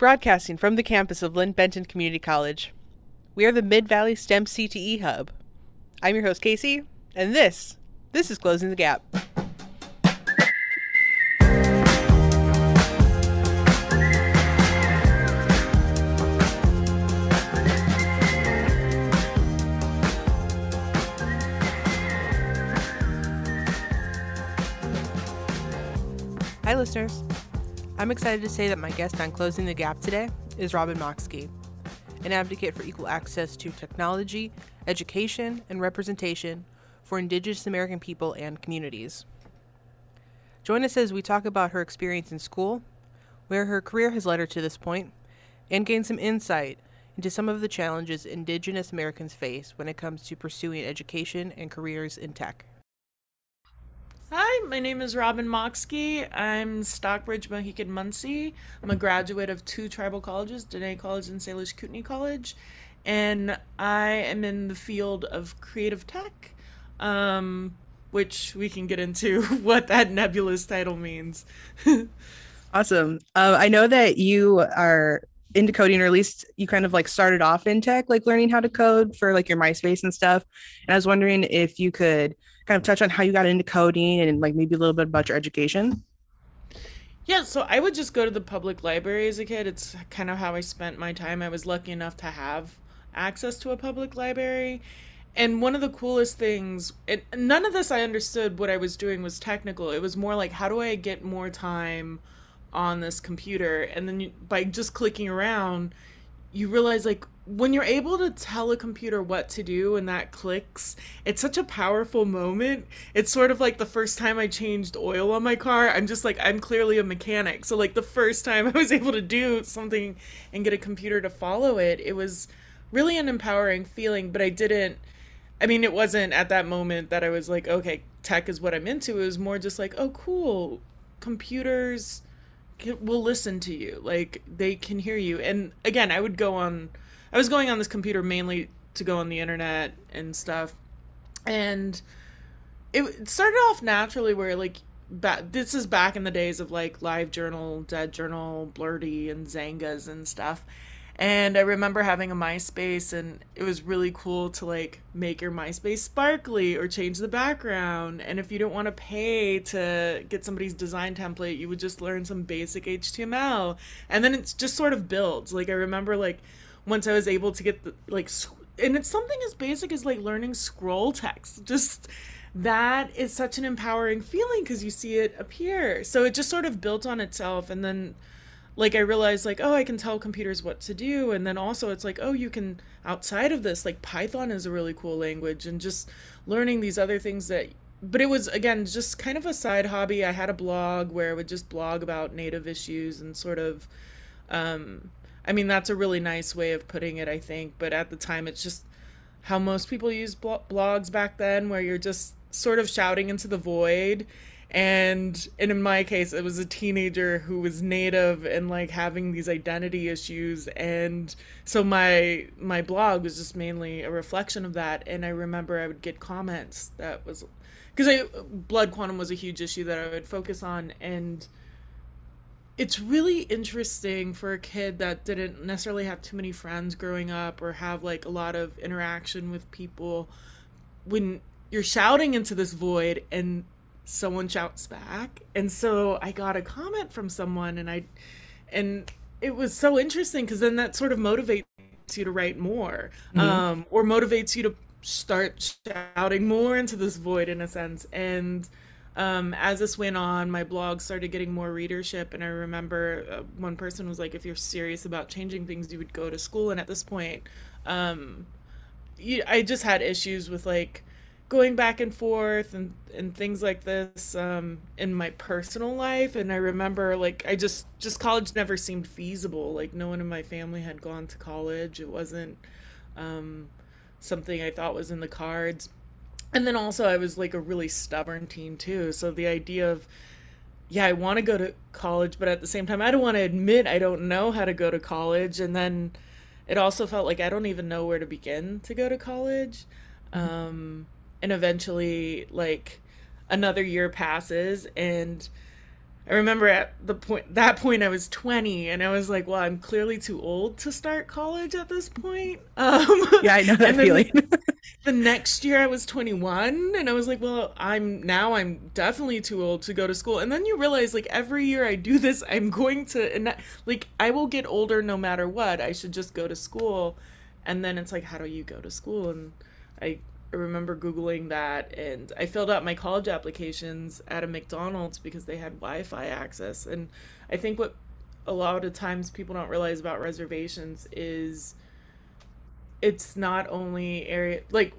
Broadcasting from the campus of Linn-Benton Community College. We are the Mid Valley STEM CTE Hub. I'm your host, Casey, and this, this is Closing the Gap. Hi, listeners. I'm excited to say that my guest on Closing the Gap today is Robin Maxkii, an advocate for equal access to technology, education, and representation for Indigenous American people and communities. Join us as we talk about her experience in school, where her career has led her to this point, and gain some insight into some of the challenges Indigenous Americans face when it comes to pursuing education and careers in tech. Hi, my name is Robin Maxkii. I'm Stockbridge Mohican Munsee. I'm a graduate of two tribal colleges, Diné College and Salish Kootenai College, and I am in the field of creative tech, um, which we can get into what that nebulous title means. awesome. Uh, I know that you are into coding or at least you kind of like started off in tech like learning how to code for like your myspace and stuff and i was wondering if you could kind of touch on how you got into coding and like maybe a little bit about your education? Yeah so i would just go to the public library as a kid. It's kind of how i spent my time. I was lucky enough to have access to a public library. And one of the coolest things and none of this i understood what i was doing was technical. It was more like how do i get more time on this computer? And then you, by just clicking around you realize like when you're able to tell a computer what to do and that clicks it's such a powerful moment. It's sort of like the first time i changed oil on my car i'm just like i'm clearly a mechanic. So like the first time i was able to do something and get a computer to follow it it was really an empowering feeling but i didn't i mean it wasn't at that moment that i was like okay tech is what i'm into. It was more just like oh cool computers will listen to you. Like they can hear you. And again i would go on i was going on this computer mainly to go on the internet and stuff. And it started off naturally where like back this is back in the days of like live journal dead journal Blurty and Xangas and stuff and I remember having a MySpace and it was really cool to like make your MySpace sparkly or change the background. And if you don't want to pay to get somebody's design template, you would just learn some basic HTML. And then it's just sort of builds. Like I remember like once I was able to get the like and it's something as basic as like learning scroll text. Just that is such an empowering feeling because you see it appear. So it just sort of built on itself and then like I realized like oh I can tell computers what to do. And then also it's like oh you can outside of this like Python is a really cool language and just learning these other things that but it was again just kind of a side hobby. I had a blog where I would just blog about native issues and sort of um I mean that's a really nice way of putting it I think, but at the time it's just how most people use blogs back then where you're just sort of shouting into the void and and in my case it was a teenager who was native and like having these identity issues. And so my my blog was just mainly a reflection of that. And i remember i would get comments that was because i blood quantum was a huge issue that i would focus on. And it's really interesting for a kid that didn't necessarily have too many friends growing up or have like a lot of interaction with people when you're shouting into this void and someone shouts back. And so i got a comment from someone and i and it was so interesting because then that sort of motivates you to write more mm-hmm. um, or motivates you to start shouting more into this void in a sense. And um, as this went on my blog started getting more readership. And i remember uh, one person was like if you're serious about changing things you would go to school. And at this point um, you, i just had issues with like going back and forth and and things like this um, in my personal life. And i remember like i just just college never seemed feasible. Like no one in my family had gone to college. It wasn't um, something i thought was in the cards. And then also i was like a really stubborn teen too. So the idea of yeah i want to go to college but at the same time i don't want to admit i don't know how to go to college. And then it also felt like i don't even know where to begin to go to college. Mm-hmm. And eventually like another year passes and I remember at the point that point I was 20 and I was like, well, I'm clearly too old to start college at this point. Um, yeah, I know that feeling. the next year I was 21 and I was like, well, I'm now I'm definitely too old to go to school. And then you realize like every year I do this, I'm going to and that, like I will get older no matter what. I should just go to school. And then it's like, how do you go to school? And I I remember Googling that and I filled out my college applications at a McDonald's because they had Wi Fi access. And I think what a lot of times people don't realize about reservations is it's not only area, like,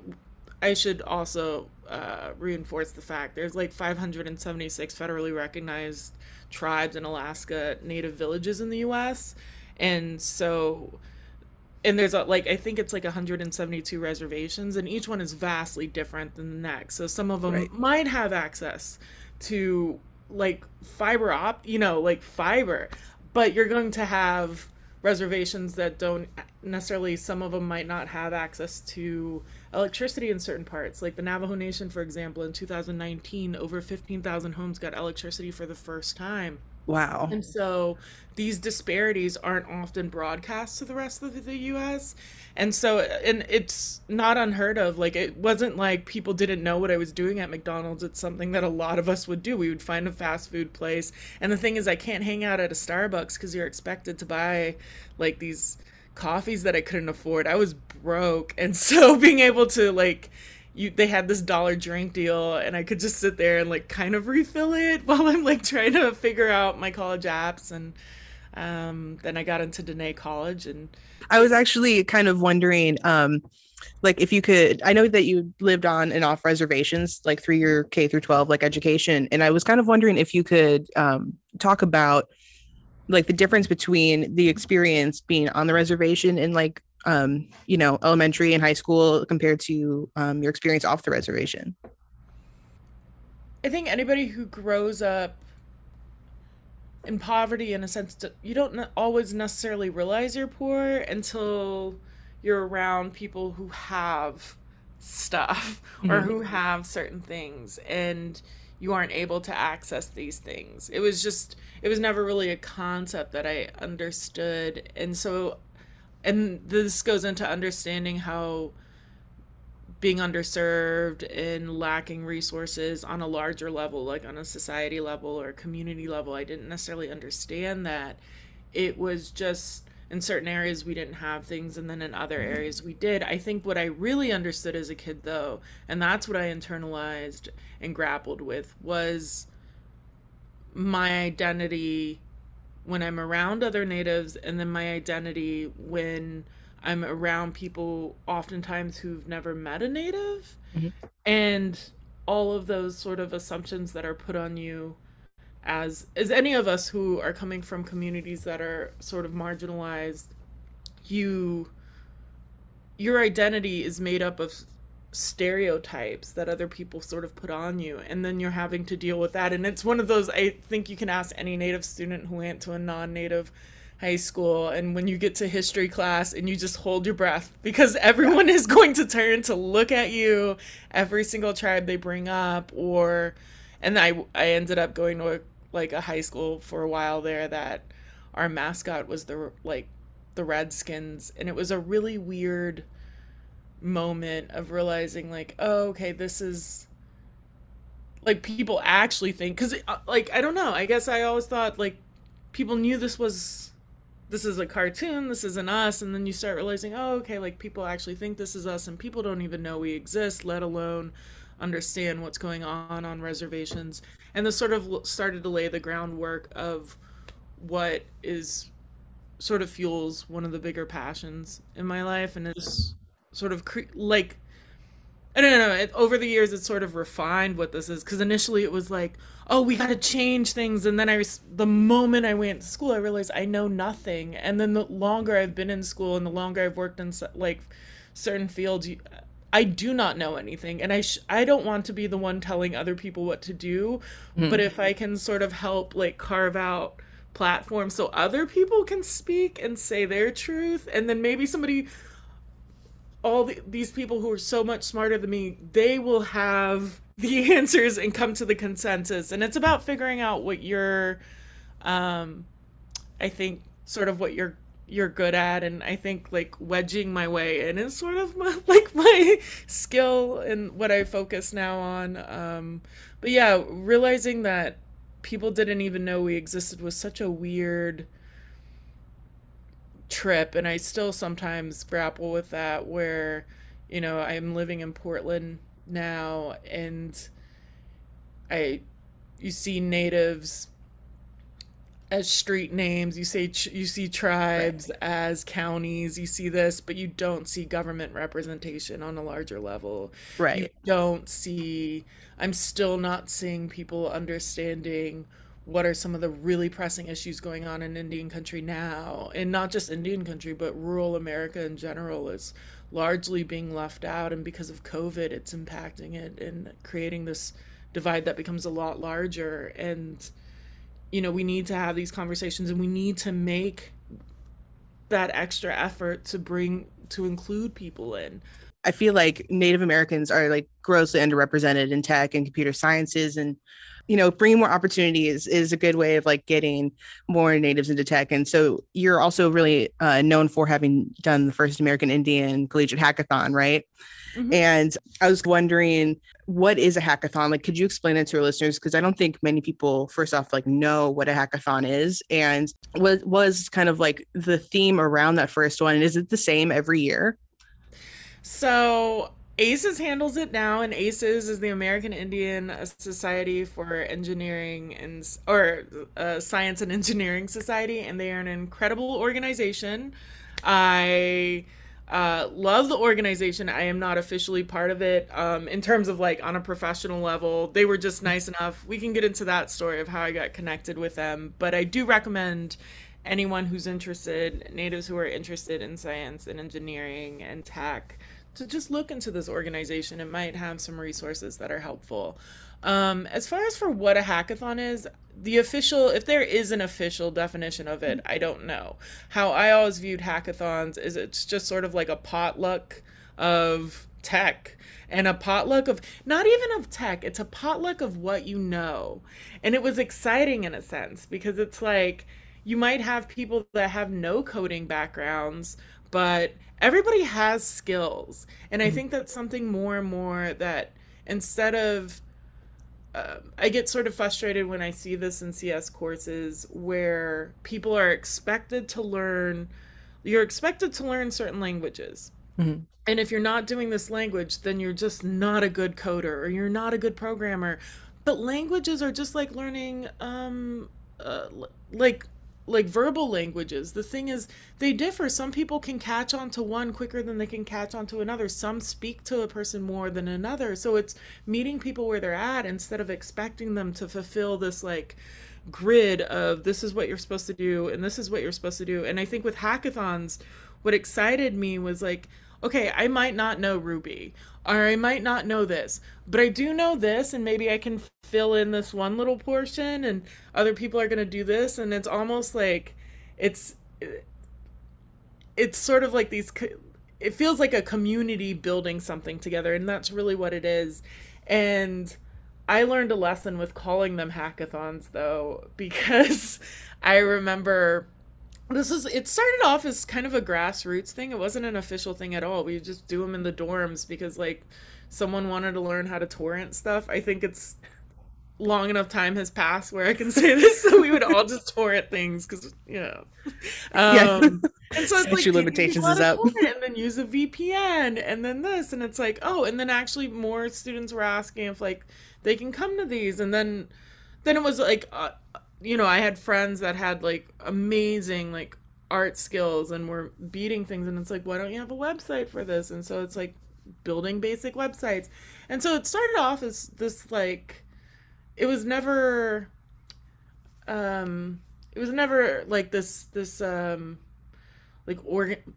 I should also uh, reinforce the fact there's like 576 federally recognized tribes in Alaska, native villages in the US. And so and there's a, like I think it's like 172 reservations, and each one is vastly different than the next. So some of them right. might have access to like fiber op, you know, like fiber, but you're going to have reservations that don't necessarily. Some of them might not have access to electricity in certain parts. Like the Navajo Nation, for example, in 2019, over 15,000 homes got electricity for the first time. Wow. And so these disparities aren't often broadcast to the rest of the US. And so and it's not unheard of. Like it wasn't like people didn't know what I was doing at McDonald's. It's something that a lot of us would do. We would find a fast food place. And the thing is I can't hang out at a Starbucks cuz you're expected to buy like these coffees that I couldn't afford. I was broke. And so being able to like you they had this dollar drink deal and I could just sit there and like kind of refill it while I'm like trying to figure out my college apps and um, then I got into Diné College and I was actually kind of wondering um, like if you could I know that you lived on and off reservations like through your K through 12 like education and I was kind of wondering if you could um, talk about like the difference between the experience being on the reservation and like um, you know, elementary and high school compared to um, your experience off the reservation? I think anybody who grows up in poverty, in a sense, you don't always necessarily realize you're poor until you're around people who have stuff mm-hmm. or who have certain things and you aren't able to access these things. It was just, it was never really a concept that I understood. And so and this goes into understanding how being underserved and lacking resources on a larger level, like on a society level or community level, I didn't necessarily understand that. It was just in certain areas we didn't have things, and then in other mm-hmm. areas we did. I think what I really understood as a kid, though, and that's what I internalized and grappled with, was my identity when I'm around other natives, and then my identity when I'm around people oftentimes who've never met a native, mm-hmm. and all of those sort of assumptions that are put on you as as any of us who are coming from communities that are sort of marginalized you your identity is made up of stereotypes that other people sort of put on you and then you're having to deal with that. And it's one of those i think you can ask any native student who went to a non-native high school and when you get to history class and you just hold your breath because everyone is going to turn to look at you every single tribe they bring up or and i i ended up going to a, like a high school for a while there that our mascot was the like the redskins and it was a really weird moment of realizing like oh okay this is like people actually think because uh, like i don't know. I guess i always thought like people knew this was this is a cartoon this isn't us and then you start realizing oh okay like people actually think this is us and people don't even know we exist let alone understand what's going on on reservations. And this sort of started to lay the groundwork of what is sort of fuels one of the bigger passions in my life and it's sort of cre- like I don't know. It, over the years, it's sort of refined what this is because initially it was like, oh, we got to change things, and then I, the moment I went to school, I realized I know nothing, and then the longer I've been in school and the longer I've worked in like certain fields, I do not know anything, and I sh- I don't want to be the one telling other people what to do, mm. but if I can sort of help like carve out platforms so other people can speak and say their truth, and then maybe somebody all the, these people who are so much smarter than me, they will have the answers and come to the consensus. And it's about figuring out what you're, um, I think, sort of what you're you're good at and i think like wedging my way in is sort of my, like my skill and what i focus now on um but yeah realizing that people didn't even know we existed was such a weird trip and i still sometimes grapple with that where you know i'm living in portland now and i you see natives as street names you say you see tribes right. as counties you see this but you don't see government representation on a larger level right you don't see i'm still not seeing people understanding what are some of the really pressing issues going on in indian country now? And not just indian country but rural america in general is largely being left out and because of covid it's impacting it and creating this divide that becomes a lot larger. And you know we need to have these conversations and we need to make that extra effort to bring to include people in i feel like native americans are like grossly underrepresented in tech and computer sciences and you know bringing more opportunities is a good way of like getting more natives into tech and so you're also really uh, known for having done the first american indian collegiate hackathon right? Mm-hmm. and i was wondering what is a hackathon? Like could you explain it to our listeners? Because i don't think many people first off like know what a hackathon is and what was kind of like the theme around that first one and is it the same every year so AISES handles it now, and AISES is the American Indian Society for Engineering and or uh, Science and Engineering Society, and they are an incredible organization. I uh, love the organization. I am not officially part of it um, in terms of like on a professional level. They were just nice enough. We can get into that story of how I got connected with them, but I do recommend anyone who's interested, natives who are interested in science and engineering and tech, to just look into this organization. It might have some resources that are helpful. Um, as far as for what a hackathon is, the official, if there is an official definition of it, I don't know. How I always viewed hackathons is it's just sort of like a potluck of tech and a potluck of not even of tech, it's a potluck of what you know. And it was exciting in a sense because it's like you might have people that have no coding backgrounds, but everybody has skills. And I mm-hmm. think that's something more and more that instead of uh, I get sort of frustrated when I see this in CS courses where people are expected to learn, you're expected to learn certain languages. Mm-hmm. And if you're not doing this language, then you're just not a good coder or you're not a good programmer. But languages are just like learning, um, uh, like like verbal languages. The thing is, they differ. Some people can catch on to one quicker than they can catch on to another. Some speak to a person more than another. So it's meeting people where they're at instead of expecting them to fulfill this like grid of this is what you're supposed to do and this is what you're supposed to do. And I think with hackathons, what excited me was like, okay, I might not know Ruby or I might not know this, but I do know this, and maybe I can fill in this one little portion, and other people are going to do this, and it's almost like it's it's sort of like these. It feels like a community building something together, and that's really what it is. And I learned a lesson with calling them hackathons, though, because I remember this is it started off as kind of a grassroots thing. It wasn't an official thing at all. We just do them in the dorms because like someone wanted to learn how to torrent stuff. I think it's long enough time has passed where i can say this so we would all just torrent things because you know. Um, yeah. and so it's like limitations is up. and then use a vpn and then this and it's like oh and then actually more students were asking if like they can come to these. And then then it was like uh, you know, I had friends that had like amazing like art skills and were beating things and it's like, why don't you have a website for this? And so it's like building basic websites. And so it started off as this like it was never um it was never like this this um like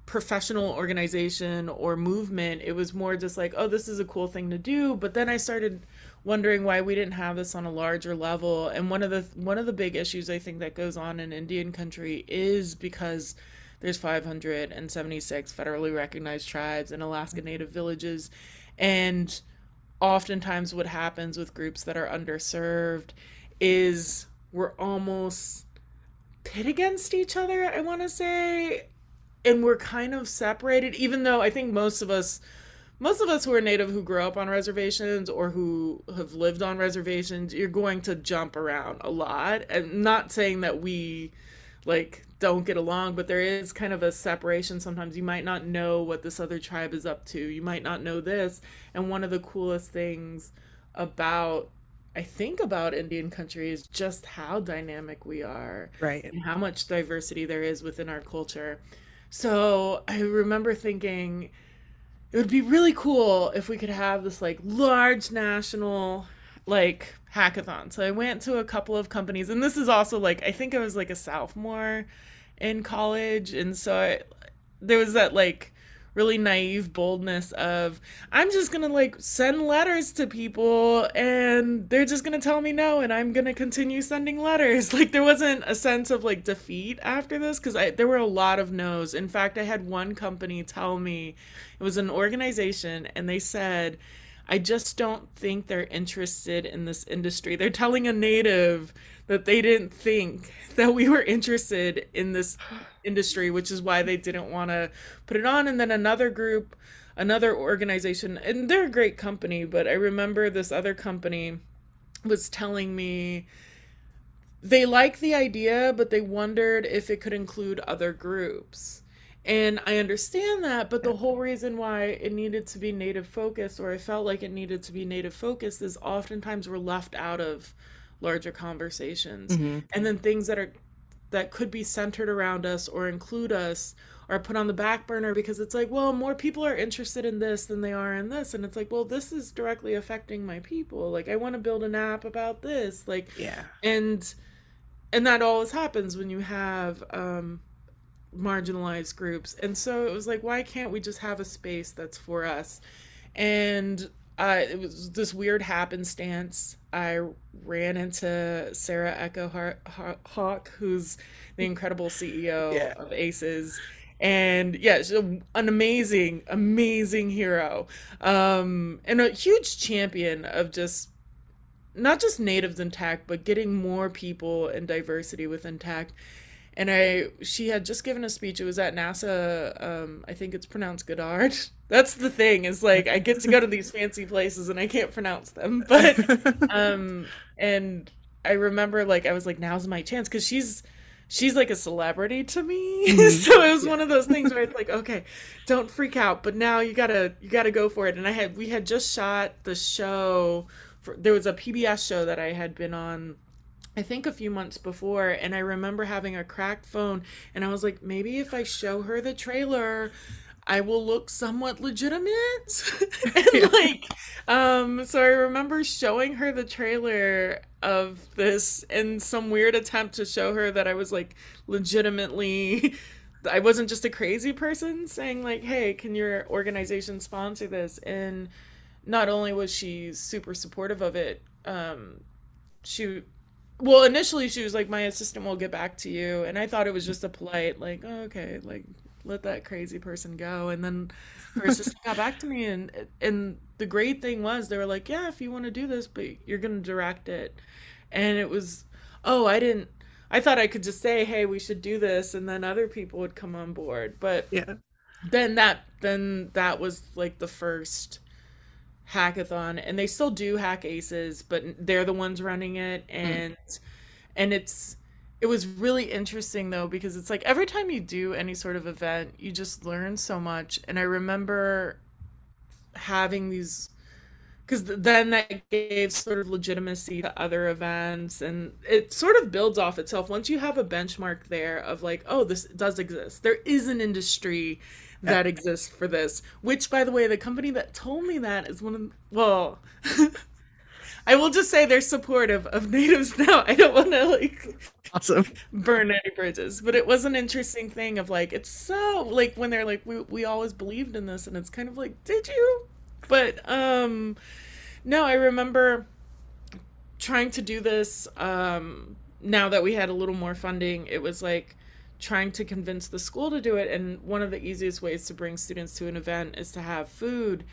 professional organization or movement it was more just like oh this is a cool thing to do but then i started wondering why we didn't have this on a larger level. And one of the one of the big issues I think that goes on in Indian country is because there's 576 federally recognized tribes and Alaska mm-hmm. Native villages. And oftentimes, what happens with groups that are underserved is we're almost pit against each other, I want to say. And we're kind of separated, even though I think most of us most of us who are native who grow up on reservations or who have lived on reservations you're going to jump around a lot and not saying that we like don't get along but there is kind of a separation sometimes you might not know what this other tribe is up to you might not know this and one of the coolest things about I think about Indian country is just how dynamic we are. Right. And how much diversity there is within our culture. So I remember thinking it would be really cool if we could have this like large national like hackathon. So I went to a couple of companies, and this is also like I think I was like a sophomore in college, and so I, there was that like really naive boldness of I'm just gonna like send letters to people and they're just gonna tell me no and I'm gonna continue sending letters. Like there wasn't a sense of like defeat after this because I there were a lot of no's. In fact, I had one company tell me it was an organization and they said I just don't think they're interested in this industry. They're telling a native that they didn't think that we were interested in this industry, which is why they didn't want to put it on. And then another group, another organization, and they're a great company, but I remember this other company was telling me they like the idea, but they wondered if it could include other groups. And I understand that, but the whole reason why it needed to be native focused, or I felt like it needed to be native focused, is oftentimes we're left out of larger conversations. Mm-hmm. And then things that are that could be centered around us or include us are put on the back burner because it's like, well, more people are interested in this than they are in this. And it's like, well, this is directly affecting my people. Like I want to build an app about this. Like Yeah. And and that always happens when you have um marginalized groups. And so it was like, why can't we just have a space that's for us? And uh, it was this weird happenstance. I ran into Sarah Echo Hawk, who's the incredible CEO yeah. of AISES. And yeah, she's an amazing, amazing hero. Um, and a huge champion of just not just natives in tech, but getting more people and diversity within tech and I she had just given a speech. It was at NASA. Um, I think it's pronounced Goddard. That's the thing is like I get to go to these fancy places and I can't pronounce them. But um, and I remember like I was like now's my chance because she's she's like a celebrity to me. Mm-hmm. so it was one of those things where it's like okay, don't freak out, but now you gotta you gotta go for it. And I had we had just shot the show. For, there was a PBS show that I had been on I think a few months before, and I remember having a cracked phone, and I was like, maybe if I show her the trailer, I will look somewhat legitimate. and like, um, so I remember showing her the trailer of this in some weird attempt to show her that I was like legitimately I wasn't just a crazy person saying like, "Hey, can your organization sponsor this?" And not only was she super supportive of it, um, she well initially she was like my assistant will get back to you. And i thought it was just a polite like oh, okay like let that crazy person go. And then her assistant got back to me and and the great thing was they were like yeah if you want to do this but you're gonna direct it. And it was oh i didn't i thought i could just say hey we should do this and then other people would come on board. But yeah. then that then that was like the first hackathon and they still do hack aces but they're the ones running it hmm. and mm. and it's it was really interesting though because it's like every time you do any sort of event you just learn so much and i remember having these because then that gave sort of legitimacy to other events and it sort of builds off itself once you have a benchmark there of like oh this does exist there is an industry that exists for this. Which, by the way, the company that told me that is one of well. I will just say they're supportive of natives now. I don't want to like awesome burn any bridges, but it was an interesting thing of like it's so like when they're like we we always believed in this, and it's kind of like did you? But um, no, I remember trying to do this um now that we had a little more funding. It was like trying to convince the school to do it and one of the easiest ways to bring students to an event is to have food.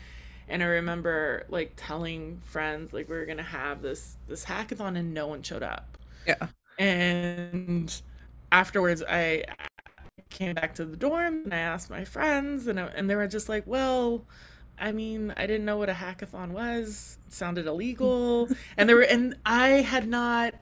And i remember like telling friends like we were gonna have this this hackathon and no one showed up. Yeah. and afterwards i came back to the dorm and i asked my friends and, I- and they were just like well i mean i didn't know what a hackathon was. It sounded illegal. And there were and i had not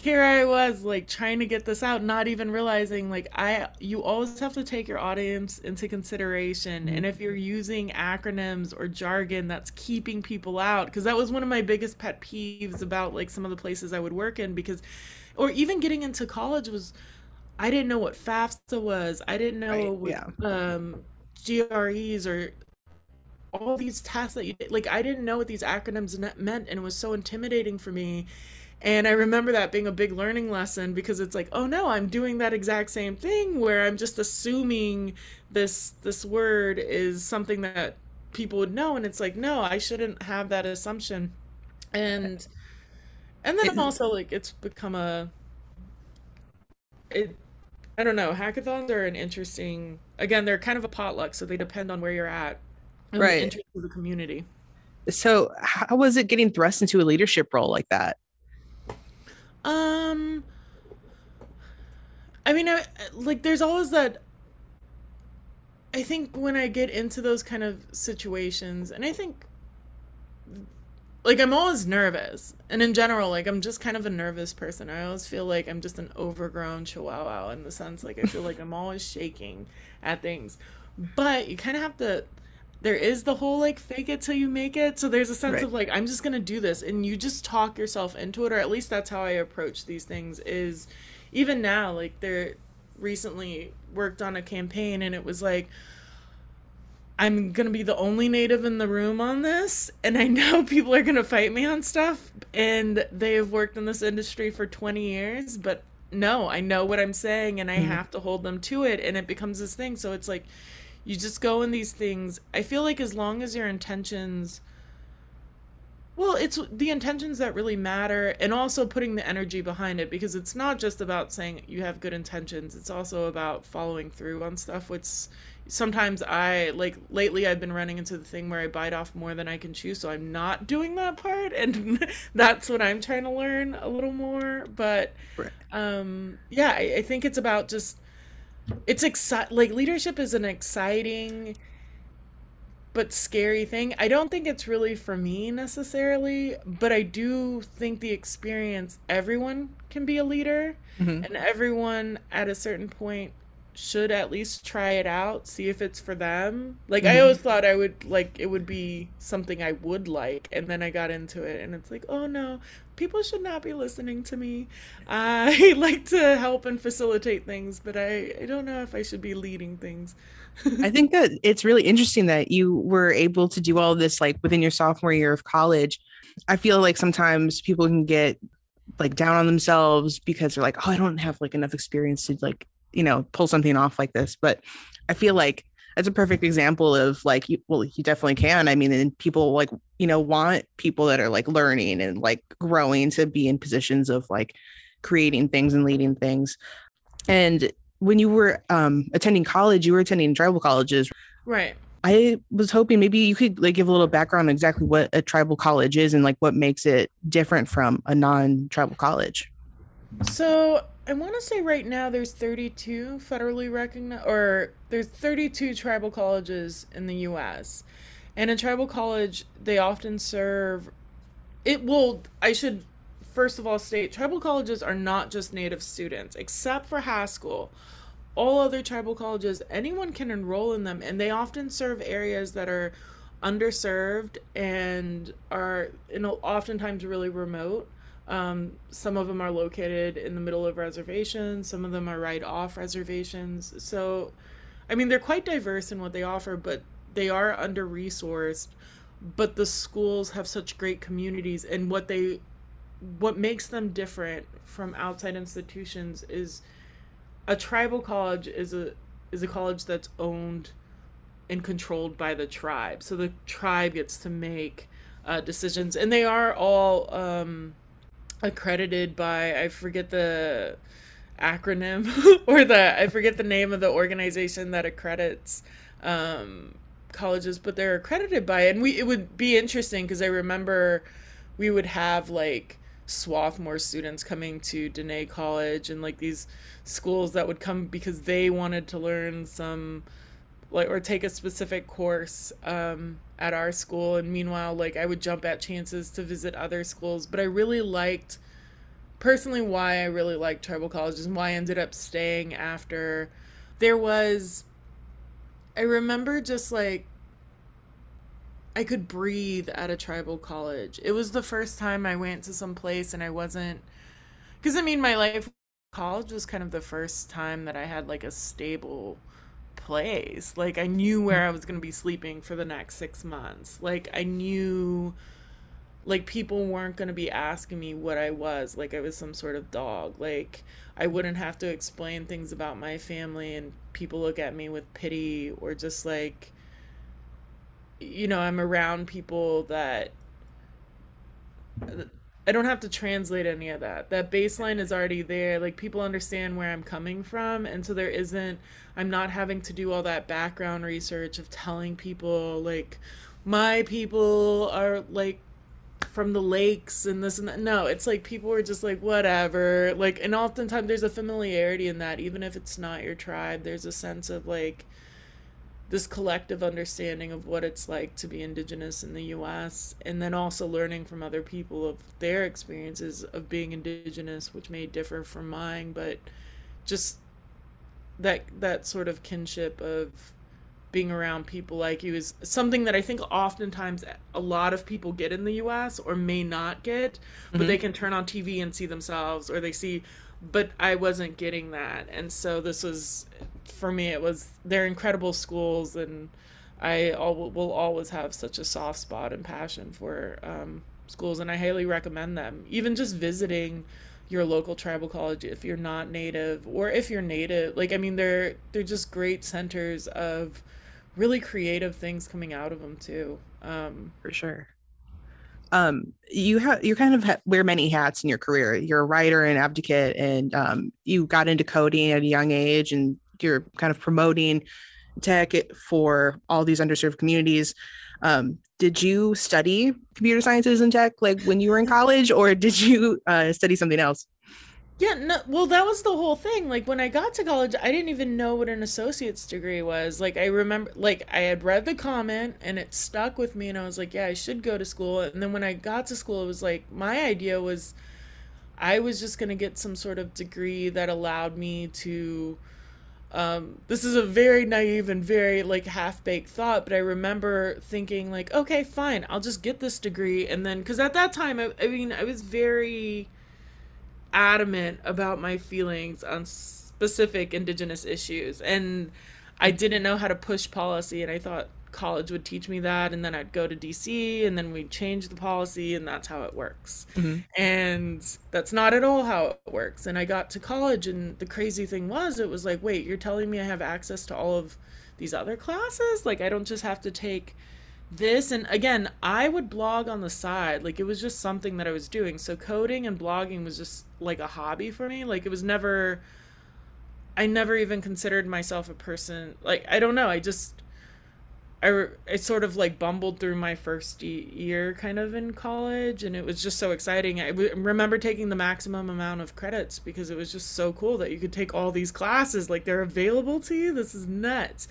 here I was like trying to get this out, not even realizing like I you always have to take your audience into consideration. And if you're using acronyms or jargon that's keeping people out, because that was one of my biggest pet peeves about like some of the places I would work in because or even getting into college was I didn't know what FAFSA was. I didn't know Right, what yeah. um GREs or all these tasks that you did. Like I didn't know what these acronyms meant and it was so intimidating for me. And I remember that being a big learning lesson because it's like, oh no, I'm doing that exact same thing where I'm just assuming this this word is something that people would know and it's like, no, I shouldn't have that assumption. And and then I'm also like it's become a it I don't know, hackathons are an interesting again, they're kind of a potluck, so they depend on where you're at and Right. the interest of the community. So how was it getting thrust into a leadership role like that? Um, I mean, I, like, there's always that. I think when I get into those kind of situations, and I think, like, I'm always nervous. And in general, like, I'm just kind of a nervous person. I always feel like I'm just an overgrown chihuahua in the sense, like, I feel like I'm always shaking at things. But you kind of have to. There is the whole like fake it till you make it. So there's a sense Right. of like I'm just gonna do this, and you just talk yourself into it, or at least that's how I approach these things. Is even now, like they're recently worked on a campaign, and it was like I'm gonna be the only native in the room on this, and I know people are gonna fight me on stuff, and they have worked in this industry for 20 years, but no, I know what I'm saying, and I Mhm. have to hold them to it, and it becomes this thing. So it's like you just go in these things. I feel like as long as your intentions well, it's the intentions that really matter and also putting the energy behind it because it's not just about saying you have good intentions. It's also about following through on stuff which sometimes I like lately I've been running into the thing where I bite off more than I can chew, so I'm not doing that part and that's what I'm trying to learn a little more, but um yeah, I, I think it's about just it's exci- like leadership is an exciting but scary thing. I don't think it's really for me necessarily, but I do think the experience everyone can be a leader Mhm. and everyone at a certain point should at least try it out, see if it's for them. Like I Mhm. always thought I would like it would be something I would like and then I got into it and it's like, "Oh no, people should not be listening to me. I like to help and facilitate things, but I I don't know if I should be leading things." I think that it's really interesting that you were able to do all of this like within your sophomore year of college. I feel like sometimes people can get like down on themselves because they're like, oh, I don't have like enough experience to like, you know, pull something off like this. But I feel like that's a perfect example of like, you, well, you definitely can. I mean, and people like, you know, want people that are like learning and like growing to be in positions of like creating things and leading things. And when you were um, attending college, you were attending tribal colleges. Right. I was hoping maybe you could like give a little background exactly what a tribal college is and like what makes it different from a non-tribal college. So I want to say right now there's 32 federally recognized, or there's 32 tribal colleges in the U.S. And a tribal college, they often serve. It will. I should first of all state tribal colleges are not just Native students, except for Haskell. All other tribal colleges, anyone can enroll in them, and they often serve areas that are underserved and are you know oftentimes really remote. Um, some of them are located in the middle of reservations, some of them are right off reservations. So, I mean, they're quite diverse in what they offer, but they are under resourced. But the schools have such great communities, and what they what makes them different from outside institutions is a tribal college is a is a college that's owned and controlled by the tribe. So the tribe gets to make uh, decisions, and they are all um, accredited by I forget the acronym or the I forget the name of the organization that accredits um, colleges, but they're accredited by it. And we it would be interesting because I remember we would have like Swarthmore students coming to Diné College and like these schools that would come because they wanted to learn some like or take a specific course um, at our school. And meanwhile like I would jump at chances to visit other schools. But I really liked personally why I really liked tribal colleges and why I ended up staying after. There was I remember just like I could breathe at a tribal college. It was the first time I went to some place and I wasn't because I mean my life college was kind of the first time that I had like a stable place. Like I knew where mm-hmm. I was going to be sleeping for the next 6 months. Like I knew like people weren't going to be asking me what I was, like I was some sort of dog. Like I wouldn't have to explain things about my family and people look at me with pity or just like you know, I'm around people that I don't have to translate any of that. That baseline is already there. Like people understand where I'm coming from. And so there isn't, I'm not having to do all that background research of telling people, like, my people are like from the lakes and this and that. No, it's like people are just like, whatever. Like, and oftentimes there's a familiarity in that, even if it's not your tribe. There's a sense of like, this collective understanding of what it's like to be indigenous in the US and then also learning from other people of their experiences of being indigenous which may differ from mine but just that that sort of kinship of being around people like you is something that I think oftentimes a lot of people get in the US or may not get but mm-hmm. they can turn on TV and see themselves or they see but I wasn't getting that. And so this was for me it was they're incredible schools and I all, will always have such a soft spot and passion for um, schools and I highly recommend them. Even just visiting your local tribal college if you're not native or if you're native. Like I mean they're they're just great centers of really creative things coming out of them too. Um, for sure um, you have you kind of ha- wear many hats in your career. You're a writer and advocate, and um, you got into coding at a young age, and you're kind of promoting tech for all these underserved communities. Um, did you study computer sciences and tech like when you were in college, or did you uh, study something else? Yeah, no, well, that was the whole thing. Like when I got to college, I didn't even know what an associate's degree was. Like I remember, like I had read the comment and it stuck with me, and I was like, yeah, I should go to school. And then when I got to school, it was like my idea was, I was just gonna get some sort of degree that allowed me to. Um, this is a very naive and very like half baked thought, but I remember thinking like, okay, fine, I'll just get this degree, and then because at that time, I, I mean, I was very adamant about my feelings on specific indigenous issues and I didn't know how to push policy and I thought college would teach me that and then I'd go to DC and then we'd change the policy and that's how it works. Mm-hmm. And that's not at all how it works. And I got to college and the crazy thing was it was like, wait, you're telling me I have access to all of these other classes? Like I don't just have to take this and again i would blog on the side like it was just something that i was doing so coding and blogging was just like a hobby for me like it was never i never even considered myself a person like i don't know i just i, I sort of like bumbled through my first year kind of in college and it was just so exciting. I w- remember taking the maximum amount of credits because it was just so cool that you could take all these classes like they're available to you? This is nuts.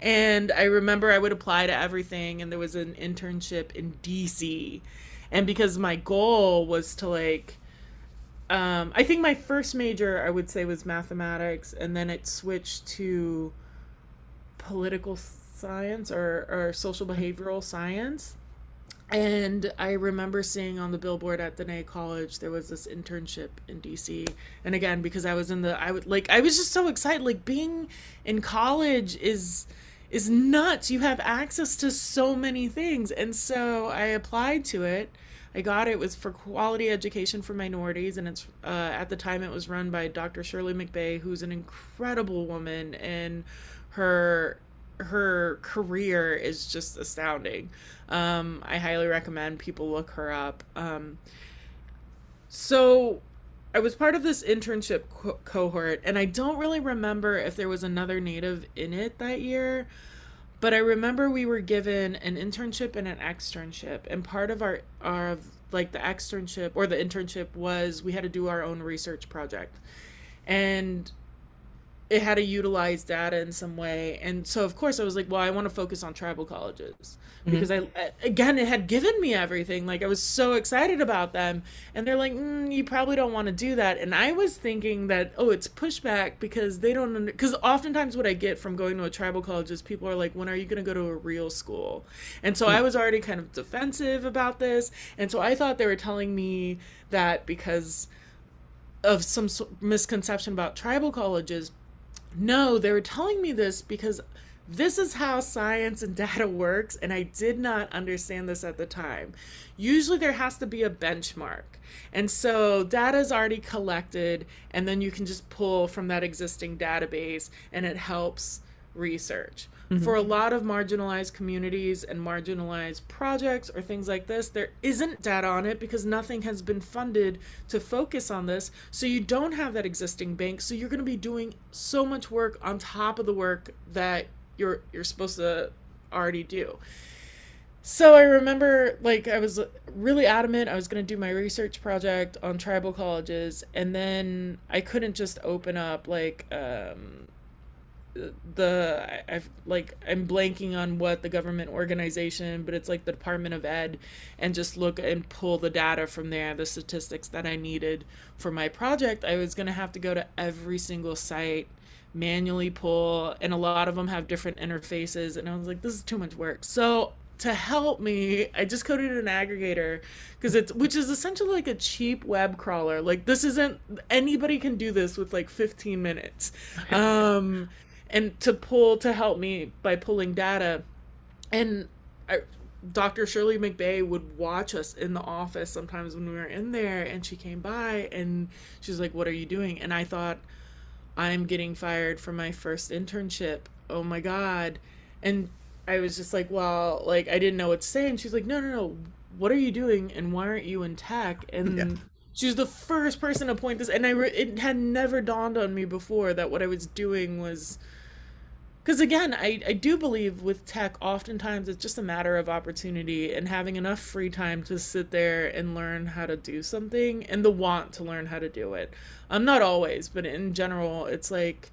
And I remember I would apply to everything, and there was an internship in DC. And because my goal was to like, um, I think my first major I would say was mathematics, and then it switched to political science or, or social behavioral science. And I remember seeing on the billboard at Diné College there was this internship in DC. And again, because I was in the I would like I was just so excited. Like being in college is is nuts. You have access to so many things. And so I applied to it. I got it. it was for quality education for minorities, and it's uh, at the time it was run by Dr. Shirley McBay, who's an incredible woman, and her her career is just astounding. Um, I highly recommend people look her up. Um, so I was part of this internship co- cohort, and I don't really remember if there was another native in it that year, but I remember we were given an internship and an externship, and part of our our like the externship or the internship was we had to do our own research project, and it had to utilize data in some way and so of course i was like well i want to focus on tribal colleges mm-hmm. because mm-hmm. i again it had given me everything like i was so excited about them and they're like mm, you probably don't want to do that and i was thinking that oh it's pushback because they don't because oftentimes what i get from going to a tribal college is people are like when are you going to go to a real school and so mm-hmm. i was already kind of defensive about this and so i thought they were telling me that because of some misconception about tribal colleges no, they were telling me this because this is how science and data works, and I did not understand this at the time. Usually, there has to be a benchmark. And so, data is already collected, and then you can just pull from that existing database, and it helps research. Mm-hmm. For a lot of marginalized communities and marginalized projects or things like this, there isn't data on it because nothing has been funded to focus on this. So you don't have that existing bank. So you're going to be doing so much work on top of the work that you're you're supposed to already do. So I remember like I was really adamant I was going to do my research project on tribal colleges and then I couldn't just open up like um the I've like I'm blanking on what the government organization, but it's like the Department of Ed, and just look and pull the data from there, the statistics that I needed for my project. I was gonna have to go to every single site, manually pull, and a lot of them have different interfaces, and I was like, this is too much work. So to help me, I just coded an aggregator because it's which is essentially like a cheap web crawler. Like this isn't anybody can do this with like 15 minutes. Um and to pull to help me by pulling data. And I, dr shirley mcbay would watch us in the office sometimes when we were in there and she came by and she's like what are you doing? And i thought i'm getting fired from my first internship. Oh my god. And i was just like well like i didn't know what to say and she's like no no no. What are you doing and why aren't you in tech? And yeah. was the first person to point this and i re- it had never dawned on me before that what i was doing was because again I, I do believe with tech oftentimes it's just a matter of opportunity and having enough free time to sit there and learn how to do something and the want to learn how to do it. Um, not always but in general it's like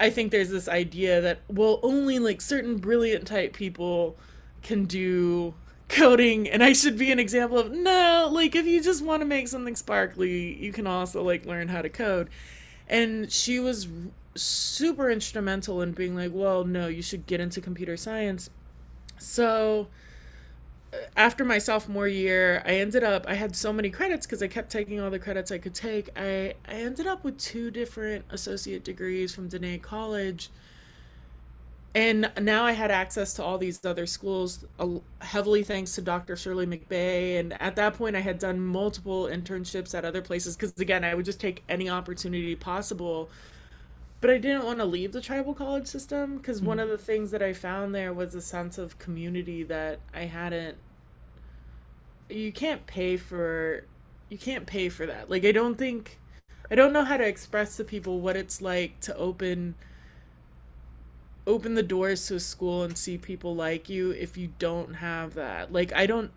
i think there's this idea that well only like certain brilliant type people can do coding and i should be an example of no like if you just want to make something sparkly you can also like learn how to code and she was super instrumental in being like, well, no, you should get into computer science. So uh, after my sophomore year, I ended up I had so many credits because I kept taking all the credits I could take. I I ended up with two different associate degrees from Diné College. And now I had access to all these other schools, heavily thanks to Dr. Shirley McBay. And at that point, I had done multiple internships at other places because, again, I would just take any opportunity possible but I didn't want to leave the tribal college system because mm-hmm. one of the things that I found there was a sense of community that I hadn't. You can't pay for, you can't pay for that. Like I don't think, I don't know how to express to people what it's like to open. Open the doors to a school and see people like you if you don't have that. Like I don't,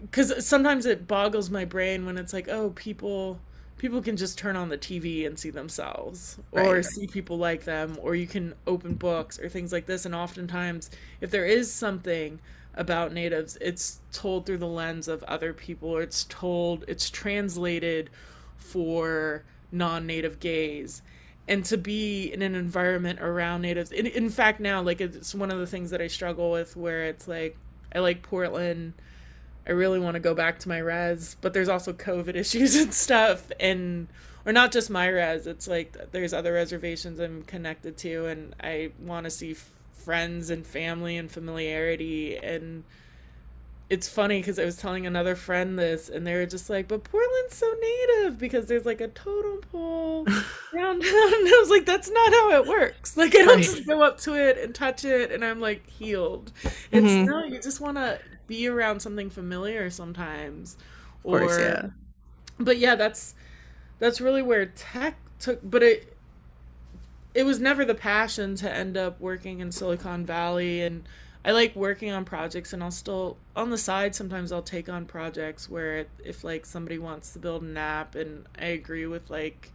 because sometimes it boggles my brain when it's like, oh, people people can just turn on the TV and see themselves right, or see people like them or you can open books or things like this. And oftentimes if there is something about natives it's told through the lens of other people. Or it's told it's translated for non-native gaze and to be in an environment around natives in, in fact now like it's one of the things that i struggle with where it's like i like portland I really want to go back to my res, but there's also COVID issues and stuff, and or not just my res. It's like there's other reservations I'm connected to, and I want to see friends and family and familiarity. And it's funny because I was telling another friend this, and they were just like, "But Portland's so native because there's like a totem pole around." and I was like, "That's not how it works. Like I don't right. just go up to it and touch it, and I'm like healed. It's mm-hmm. no, you just want to." be around something familiar sometimes or course, yeah. but yeah, that's that's really where tech took but it it was never the passion to end up working in Silicon Valley and I like working on projects and I'll still on the side sometimes I'll take on projects where if like somebody wants to build an app and I agree with like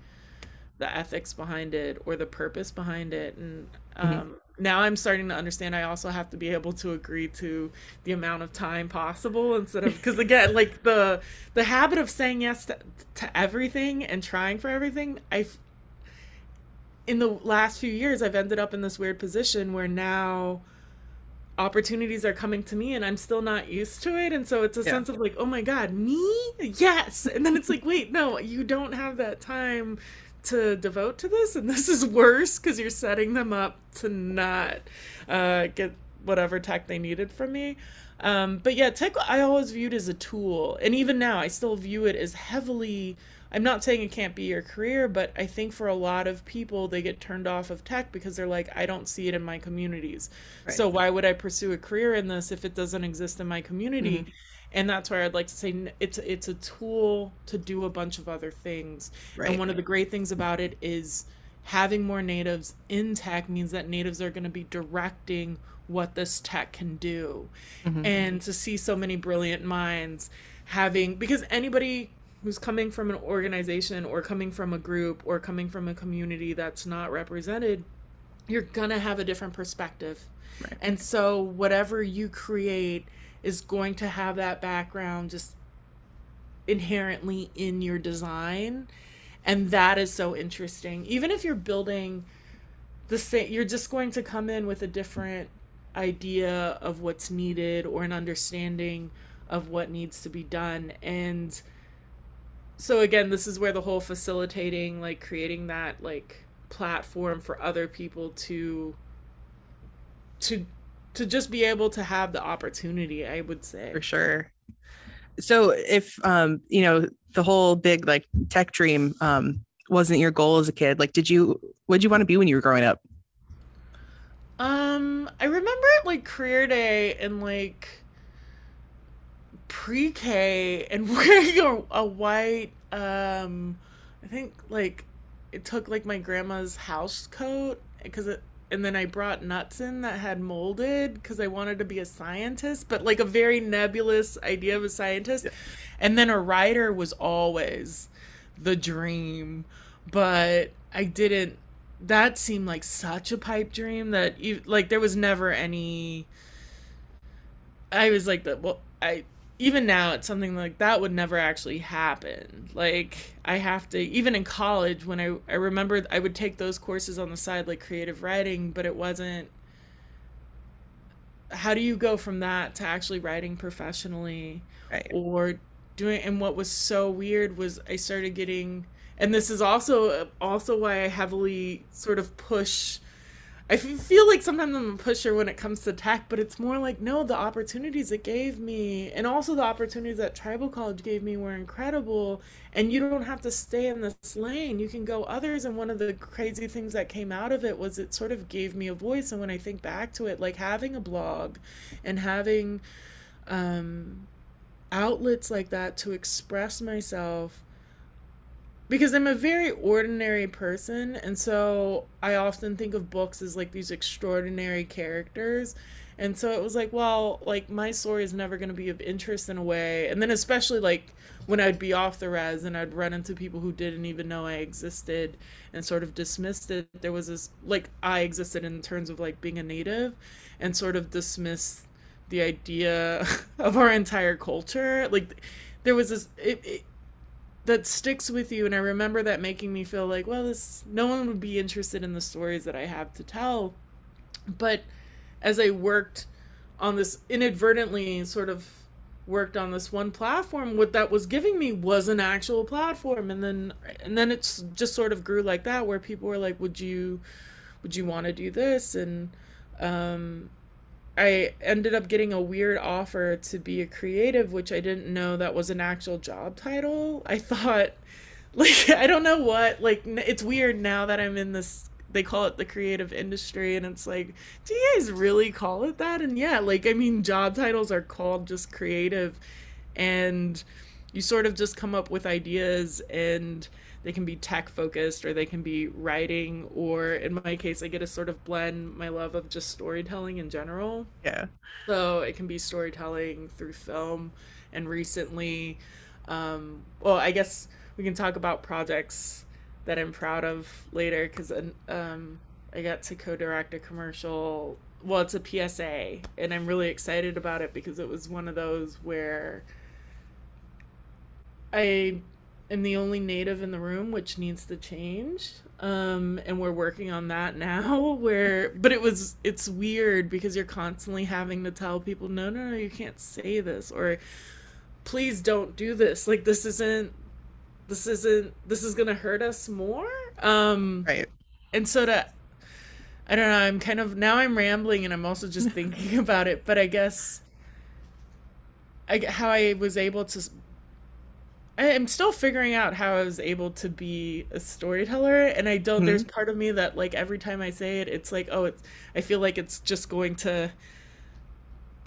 the ethics behind it or the purpose behind it and mm-hmm. um, mm-hmm. now i'm starting to understand i also have to be able to agree to the amount of time possible instead of because again like the the habit of saying yes to, to everything and trying for everything i in the last few years i've ended up in this weird position where now opportunities are coming to me and I'm still not used to it. And so it's a yeah. sense of like, oh my God, me? Yes. And then it's like, wait, no, you don't have that time to devote to this and this is worse because you're setting them up to not uh, get whatever tech they needed from me um, but yeah tech i always viewed as a tool and even now i still view it as heavily i'm not saying it can't be your career but i think for a lot of people they get turned off of tech because they're like i don't see it in my communities right. so why would i pursue a career in this if it doesn't exist in my community mm-hmm and that's why I'd like to say it's it's a tool to do a bunch of other things. Right. And one of the great things about it is having more natives in tech means that natives are going to be directing what this tech can do. Mm-hmm. And to see so many brilliant minds having because anybody who's coming from an organization or coming from a group or coming from a community that's not represented, you're going to have a different perspective. Right. And so whatever you create is going to have that background just inherently in your design and that is so interesting even if you're building the same you're just going to come in with a different idea of what's needed or an understanding of what needs to be done and so again this is where the whole facilitating like creating that like platform for other people to to to just be able to have the opportunity i would say. For sure. So if um you know the whole big like tech dream um wasn't your goal as a kid like did you what did you want to be when you were growing up? Um i remember like career day and like pre-k and wearing a, a white um i think like it took like my grandma's house coat because it and then I brought nuts in that had molded because I wanted to be a scientist, but like a very nebulous idea of a scientist. Yeah. And then a writer was always the dream, but I didn't. That seemed like such a pipe dream that you, like there was never any. I was like the well I even now it's something like that would never actually happen like i have to even in college when i i remember i would take those courses on the side like creative writing but it wasn't how do you go from that to actually writing professionally right. or doing and what was so weird was i started getting and this is also also why i heavily sort of push I feel like sometimes I'm a pusher when it comes to tech, but it's more like no, the opportunities it gave me, and also the opportunities that tribal college gave me were incredible. And you don't have to stay in this lane; you can go others. And one of the crazy things that came out of it was it sort of gave me a voice. And when I think back to it, like having a blog and having um, outlets like that to express myself because I'm a very ordinary person, and so I often think of books as like these extraordinary characters. And so it was like, well, like my story is never going to be of interest in a way. And then, especially like when I'd be off the res and I'd run into people who didn't even know I existed and sort of dismissed it, there was this like I existed in terms of like being a native and sort of dismissed the idea of our entire culture. Like there was this, it, that sticks with you and i remember that making me feel like well this no one would be interested in the stories that i have to tell. But as i worked on this inadvertently sort of worked on this one platform what that was giving me was an actual platform. And then and then it's just sort of grew like that where people were like would you would you want to do this? And um I ended up getting a weird offer to be a creative, which I didn't know that was an actual job title. I thought, like, I don't know what, like, it's weird now that I'm in this, they call it the creative industry, and it's like, do you guys really call it that? And yeah, like, I mean, job titles are called just creative. And you sort of just come up with ideas and they can be tech focused or they can be writing or in my case I get to sort of blend my love of just storytelling in general. Yeah. So it can be storytelling through film and recently um well I guess we can talk about projects that I'm proud of later cuz um I got to co-direct a commercial well it's a PSA and I'm really excited about it because it was one of those where I am the only native in the room, which needs to change. Um, and we're working on that now. Where, but it was, it's weird because you're constantly having to tell people, no, no, no, you can't say this, or please don't do this. Like this isn't, this isn't, this is gonna hurt us more. Um, right. And so to, I don't know. I'm kind of now I'm rambling, and I'm also just thinking about it. But I guess, I how I was able to I'm still figuring out how I was able to be a storyteller, and I don't. Mm-hmm. There's part of me that like every time I say it, it's like, oh, it's. I feel like it's just going to.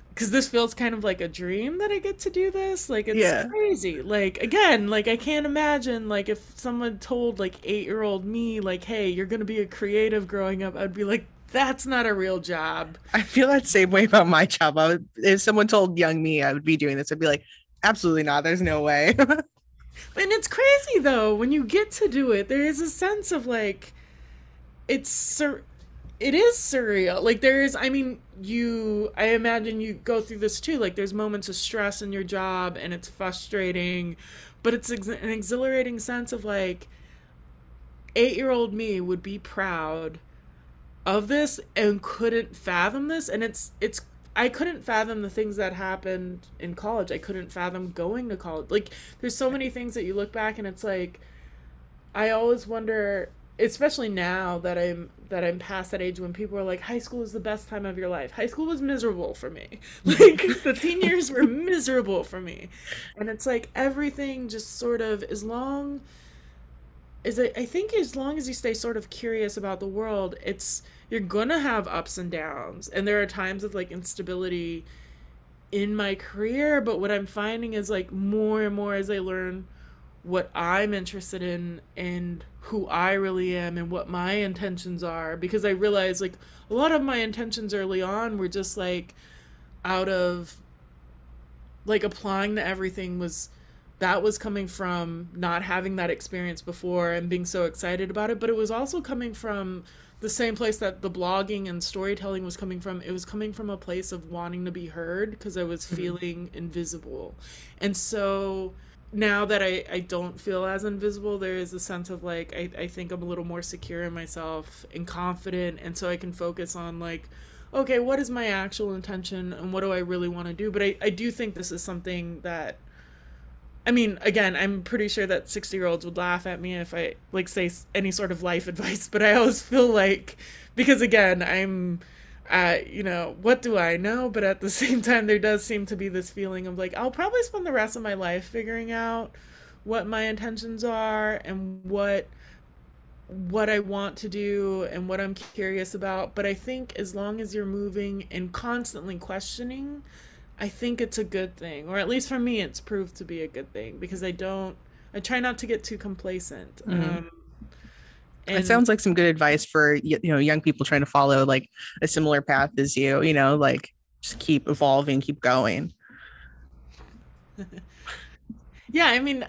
Because this feels kind of like a dream that I get to do this. Like it's yeah. crazy. Like again, like I can't imagine like if someone told like eight year old me like, hey, you're gonna be a creative growing up, I'd be like, that's not a real job. I feel that same way about my job. I Would, if someone told young me I would be doing this, I'd be like, absolutely not. There's no way. And it's crazy though when you get to do it. There is a sense of like it's sur- it is surreal. Like there is I mean, you I imagine you go through this too. Like there's moments of stress in your job and it's frustrating, but it's ex- an exhilarating sense of like 8-year-old me would be proud of this and couldn't fathom this and it's it's I couldn't fathom the things that happened in college. I couldn't fathom going to college. Like there's so many things that you look back and it's like I always wonder especially now that I'm that I'm past that age when people are like high school is the best time of your life. High school was miserable for me. Like the teen years were miserable for me. And it's like everything just sort of as long as I, I think as long as you stay sort of curious about the world, it's you're gonna have ups and downs. And there are times of like instability in my career but what i'm finding is like more and more as i learn what i'm interested in and who i really am and what my intentions are because i realize like a lot of my intentions early on were just like out of like applying to everything was that was coming from not having that experience before and being so excited about it but it was also coming from the same place that the blogging and storytelling was coming from it was coming from a place of wanting to be heard because i was mm-hmm. feeling invisible and so now that I, I don't feel as invisible there is a sense of like I, I think i'm a little more secure in myself and confident and so i can focus on like okay what is my actual intention and what do i really want to do but I, I do think this is something that I mean, again, I'm pretty sure that 60 year olds would laugh at me if I like say any sort of life advice, but I always feel like because again, I'm uh, you know, what do I know? But at the same time, there does seem to be this feeling of like, I'll probably spend the rest of my life figuring out what my intentions are and what what I want to do and what I'm curious about. But I think as long as you're moving and constantly questioning, I think it's a good thing, or at least for me, it's proved to be a good thing because I don't, I try not to get too complacent. Mm-hmm. Um, and it sounds like some good advice for you know young people trying to follow like a similar path as you. You know, like just keep evolving, keep going. yeah, I mean,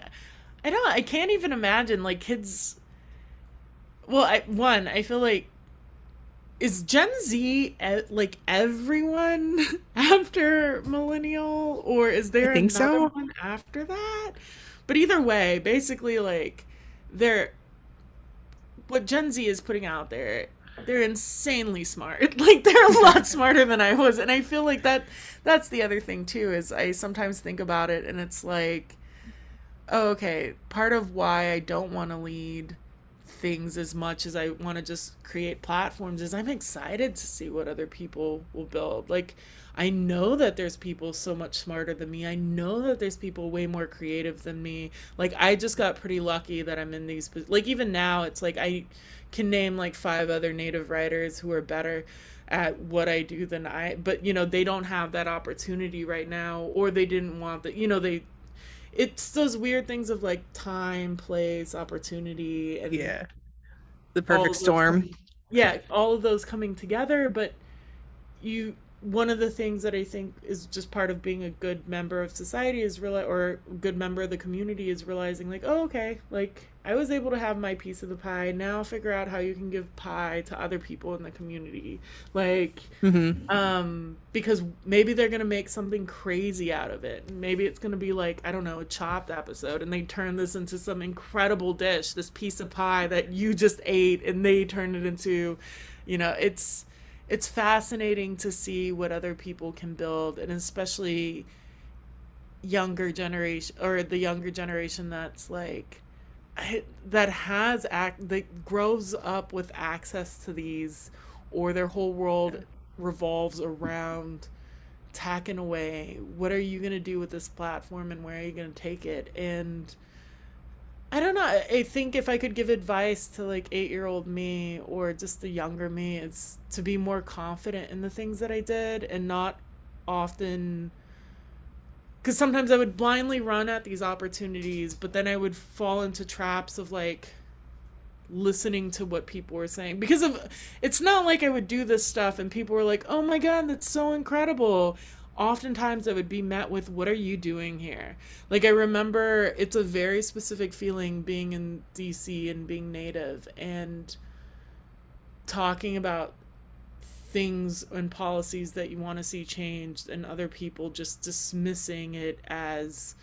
I don't. I can't even imagine like kids. Well, I one, I feel like is Gen Z like everyone after millennial, or is there another so. one after that? But either way, basically, like they're what Gen Z is putting out there. They're insanely smart. Like they're a lot smarter than I was, and I feel like that. That's the other thing too. Is I sometimes think about it, and it's like, oh, okay. Part of why I don't want to lead things as much as I want to just create platforms is I'm excited to see what other people will build. Like I know that there's people so much smarter than me. I know that there's people way more creative than me. Like I just got pretty lucky that I'm in these like even now it's like I can name like five other native writers who are better at what I do than I but you know they don't have that opportunity right now or they didn't want that you know they it's those weird things of like time, place, opportunity, and Yeah. The perfect those storm. yeah, all of those coming together. But you, one of the things that I think is just part of being a good member of society is real, or good member of the community is realizing like, oh, okay, like I was able to have my piece of the pie. Now figure out how you can give pie to other people in the community, like hmm um because maybe they're gonna make something crazy out of it. Maybe it's gonna be like i don't know a chopped episode and they turn this into some incredible dish this piece of pie that you just ate and they turn it into you know it's it's fascinating to see what other people can build and especially younger generation or the younger generation that's like that has act that grows up with access to these or their whole world revolves around tacking away what are you going to do with this platform and where are you going to take it? And i don't know i think if i could give advice to like 8 year old me or just the younger me it's to be more confident in the things that i did and not often because sometimes I would blindly run at these opportunities, but then I would fall into traps of like listening to what people were saying because of it's not like I would do this stuff and people were like, "Oh my god, that's so incredible." Oftentimes I would be met with, "What are you doing here?" Like I remember it's a very specific feeling being in DC and being native and talking about things and policies that you want to see changed and other people just dismissing it as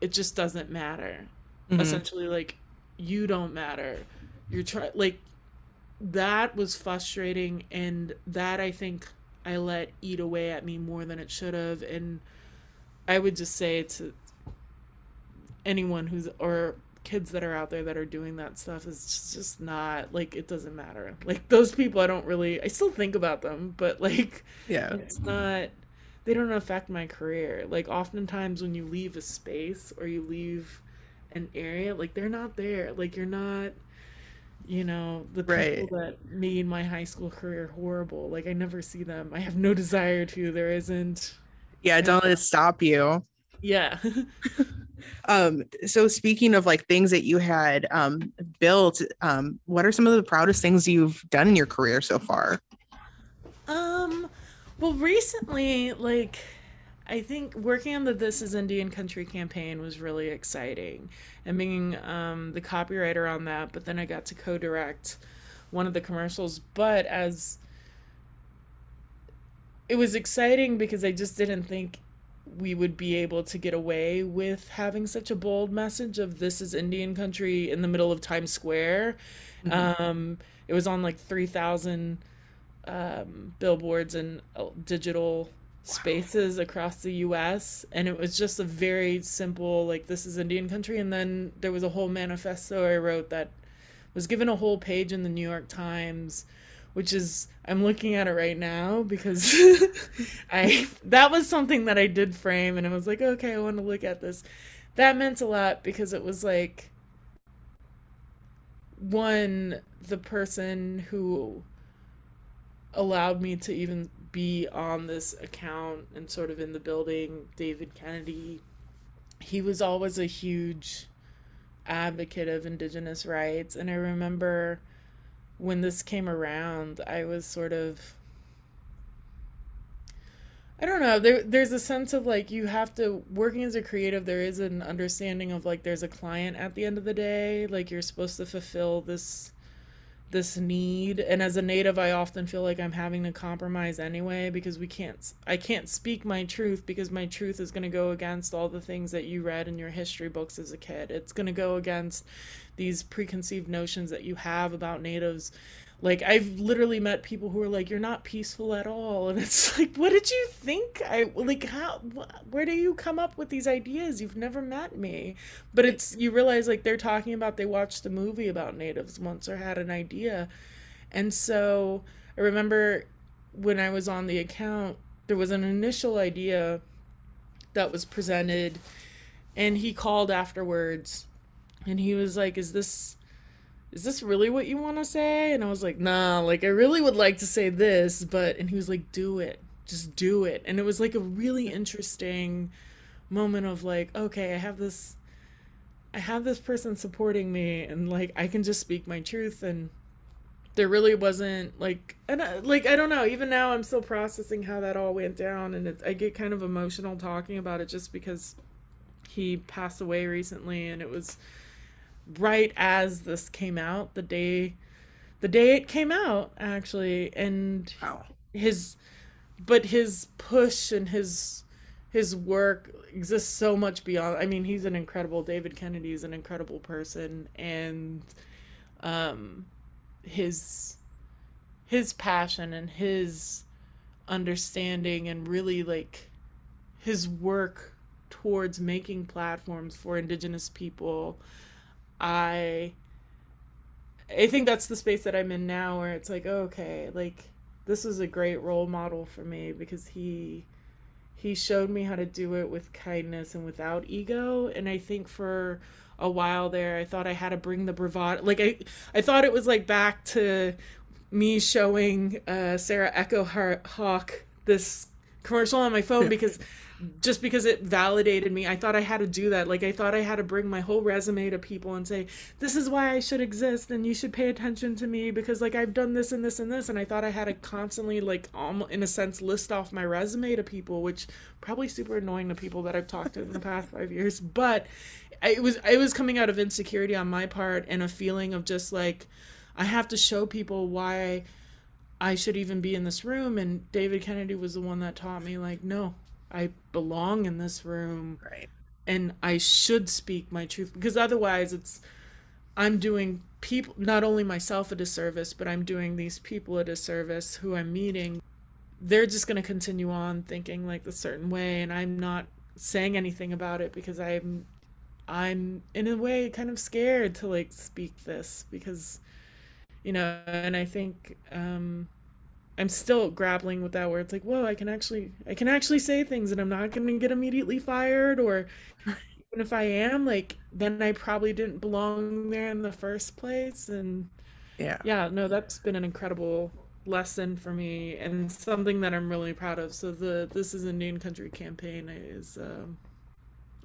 it just doesn't matter. Hmm essentially like you don't matter. You're trying like that was frustrating and that i think i let eat away at me more than it should have. And i would just say to anyone who's or kids that are out there that are doing that stuff is just, not like it doesn't matter like those people i don't really i still think about them but like Yeah. it's not they don't affect my career like oftentimes when you leave a space or you leave an area like they're not there like you're not you know the people Right. that made my high school career horrible like i never see them i have no desire to there isn't Yeah. Don't let it stop you. yeah Um, so speaking of like things that you had um built, um, what are some of the proudest things you've done in your career so far? Um, well, recently, like, I think working on the This Is Indian Country campaign was really exciting and being um, the copywriter on that. But then I got to co direct one of the commercials. But as it was exciting because I just didn't think we would be able to get away with having such a bold message of this is Indian country in the middle of Times Square. Mhm. Um, it was on like 3,000 um, billboards and uh, digital spaces across the US. And it was just a very simple, like, this is Indian country. And then there was a whole manifesto I wrote that was given a whole page in the New York Times, which is I'm looking at it right now because I that was something that I did frame and I was like, okay, I want to look at this. That meant a lot because it was like one, the person who allowed me to even be on this account and sort of in the building, David Kennedy, he was always a huge advocate of indigenous rights and i remember when this came around i was sort of i don't know there there's a sense of like you have to working as a creative there is an understanding of like there's a client at the end of the day like you're supposed to fulfill this this need and as a native i often feel like i'm having to compromise anyway because we can't i can't speak my truth because my truth is going to go against all the things that you read in your history books as a kid. It's going to go against these preconceived notions that you have about natives like i've literally met people who are like you're not peaceful at all. And it's like what did you think? I like how wh- where do you come up with these ideas? You've never met me. But it's you realize like they're talking about they watched the movie about natives once or had an idea. And so i remember when i was on the account there was an initial idea that was presented and he called afterwards and he was like is this is this really what you want to say? And i was like nah like i really would like to say this but and he was like do it. Just do it. And it was like a really interesting moment of like, okay, I have this I have this person supporting me and like I can just speak my truth. And there really wasn't like and I, like I don't know. Even now I'm still processing how that all went down. And it, I get kind of emotional talking about it just because he passed away recently. And it was right as this came out the day the day it came out actually and wow. his but his push and his his work exists so much beyond i mean he's an incredible david kennedy is an incredible person and um his his passion and his understanding and really like his work towards making platforms for indigenous people i i think that's the space that i'm in now where it's like okay like this was a great role model for me because he he showed me how to do it with kindness and without ego. And i think for a while there i thought i had to bring the bravado like i i thought it was like back to me showing uh, Sarah EchoHawk this commercial on my phone because just because it validated me. I thought I had to do that. Like I thought I had to bring my whole resume to people and say, "This is why I should exist and you should pay attention to me because like I've done this and this and this." And I thought I had to constantly like um, in a sense list off my resume to people, which probably super annoying to people that I've talked to in the past 5 years, but it was it was coming out of insecurity on my part and a feeling of just like I have to show people why I should even be in this room and David Kennedy was the one that taught me like no I belong in this room. Right. And I should speak my truth because otherwise it's I'm doing people not only myself a disservice, but I'm doing these people a disservice who I'm meeting. They're just going to continue on thinking like a certain way and I'm not saying anything about it because I'm I'm in a way kind of scared to like speak this because you know, and I think um I'm still grappling with that where it's like, whoa, I can actually I can actually say things and I'm not gonna get immediately fired or even if I am, like then I probably didn't belong there in the first place and yeah. Yeah, no, that's been an incredible lesson for me and something that I'm really proud of. So the This is a Indian Country campaign is um,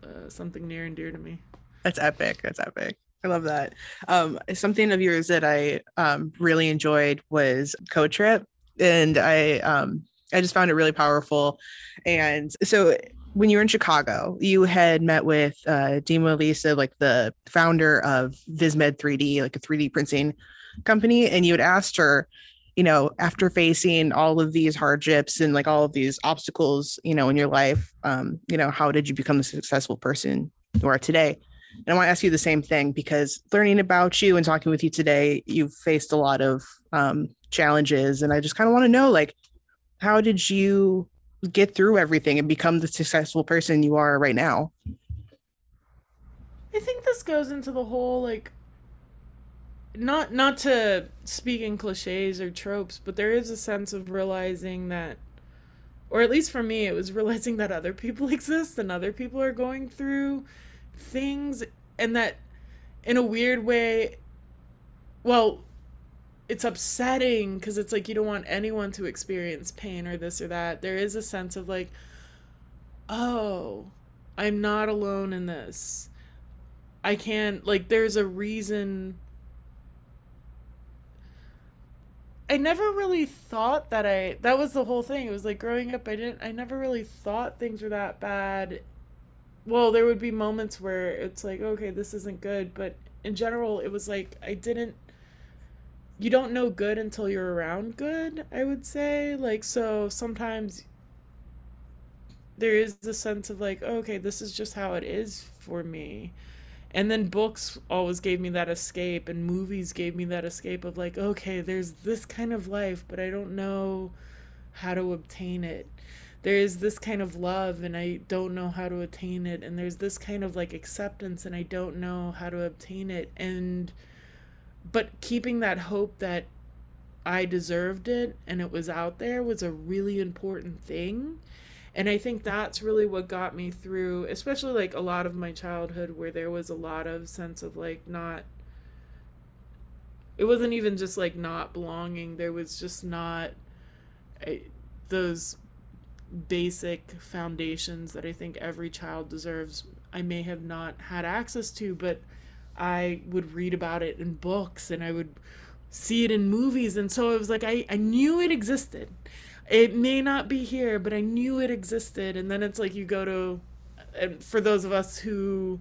uh, something near and dear to me. That's epic. That's epic. I love that. Um, something of yours that I um, really enjoyed was Co-Trip and I um I just found it really powerful. And so when you were in Chicago, you had met with uh, Dima Elissa, like the founder of Vismed 3D, like a 3D printing company, and you had asked her, you know, after facing all of these hardships and like all of these obstacles, you know, in your life, um, you know, how did you become the successful person you are today? And I want to ask you the same thing because learning about you and talking with you today, you've faced a lot of um, challenges. And I just kind of want to know, like, how did you get through everything and become the successful person you are right now? I think this goes into the whole like not not to speak in cliches or tropes, but there is a sense of realizing that or at least for me it was realizing that other people exist and other people are going through things and that in a weird way well it's upsetting because it's like you don't want anyone to experience pain or this or that there is a sense of like oh i'm not alone in this i can't like there's a reason I never really thought that I that was the whole thing. It was like growing up I didn't I never really thought things were that bad well, there would be moments where it's like, okay, this isn't good, but in general, it was like I didn't. You don't know good until you're around good, I would say. Like, so sometimes there is the sense of like, okay, this is just how it is for me. And then books always gave me that escape, and movies gave me that escape of like, okay, there's this kind of life, but I don't know how to obtain it there is this kind of love and I don't know how to attain it and there's this kind of like acceptance and I don't know how to obtain it and but keeping that hope that I deserved it and it was out there was a really important thing and I think that's really what got me through especially like a lot of my childhood where there was a lot of sense of like not it wasn't even just like not belonging there was just not I, those basic foundations that I think every child deserves. I may have not had access to, but I would read about it in books and I would see it in movies. And so it was like, I, I knew it existed. It may not be here, but I knew it existed. And then it's like you go to, and for those of us who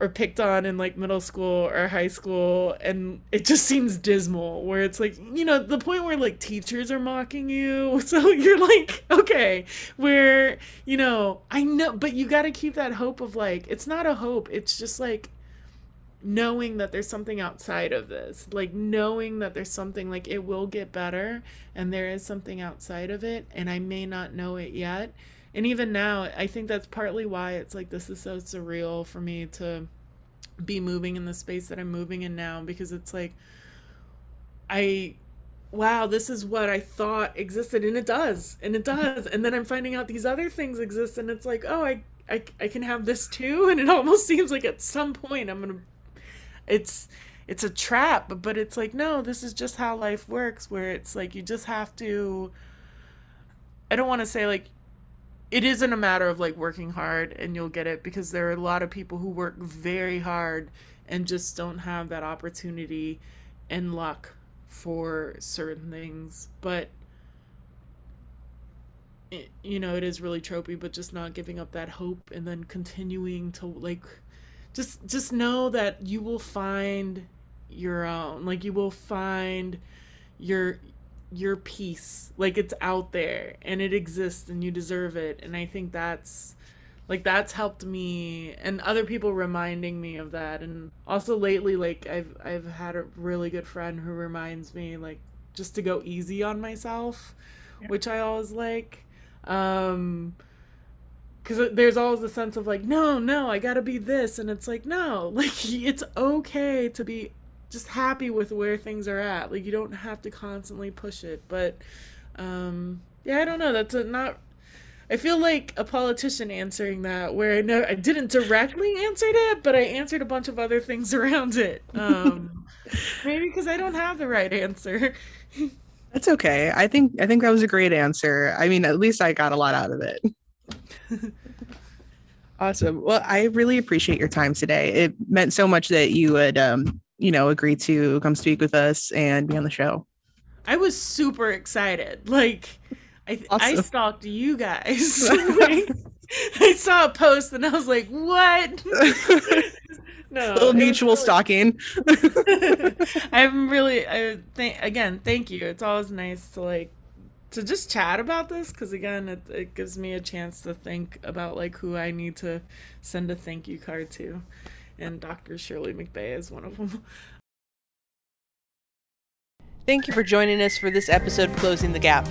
are picked on in like middle school or high school and it just seems dismal where it's like you know the point where like teachers are mocking you so you're like okay where you know i know but you got to keep that hope of like it's not a hope it's just like knowing that there's something outside of this like knowing that there's something like it will get better and there is something outside of it and i may not know it yet. And even now i think that's partly why it's like this is so surreal for me to be moving in the space that i'm moving in now because it's like i wow this is what i thought existed and it does and it mm-hmm. does. And then i'm finding out these other things exist and it's like oh i i, I can have this too? And it almost seems like at some point i'm gonna it's it's a trap but it's like no this is just how life works where it's like you just have to i don't want to say like it isn't a matter of like working hard and you'll get it because there are a lot of people who work very hard and just don't have that opportunity and luck for certain things but it, you know it is really tropey but just not giving up that hope and then continuing to like just just know that you will find your own. Like you will find your your peace. Like it's out there and it exists and you deserve it. And i think that's like that's helped me and other people reminding me of that. And also lately like i've i've had a really good friend who reminds me like just to go easy on myself yeah. which i always like. Um because there's always a sense of like no no i gotta be this and it's like no like it's okay to be just happy with where things are at. Like you don't have to constantly push it. But um yeah, I don't know. That's a not I feel like a politician answering that where I know I didn't directly answer it, but I answered a bunch of other things around it. Um maybe because I don't have the right answer. That's okay. I think I think that was a great answer. I mean, at least I got a lot out of it. awesome. Well, I really appreciate your time today. It meant so much that you would um you know, agree to come speak with us and be on the show. I was super excited. Like, I awesome. I stalked you guys. like, I saw a post and I was like, "What?" no, a little mutual really... stalking. I'm really, I think again, thank you. It's always nice to like to just chat about this because again, it, it gives me a chance to think about like who I need to send a thank you card to and Dr. Shirley McBay is one of them. Thank you for joining us for this episode of Closing the Gap.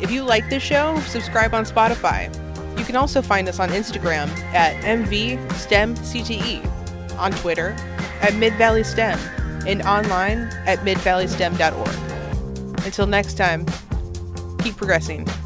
If you like this show, subscribe on Spotify. You can also find us on Instagram at MVSTEMCTE, on Twitter at Mid Valley STEM, and online at midvalleystem.org. Until next time, keep progressing.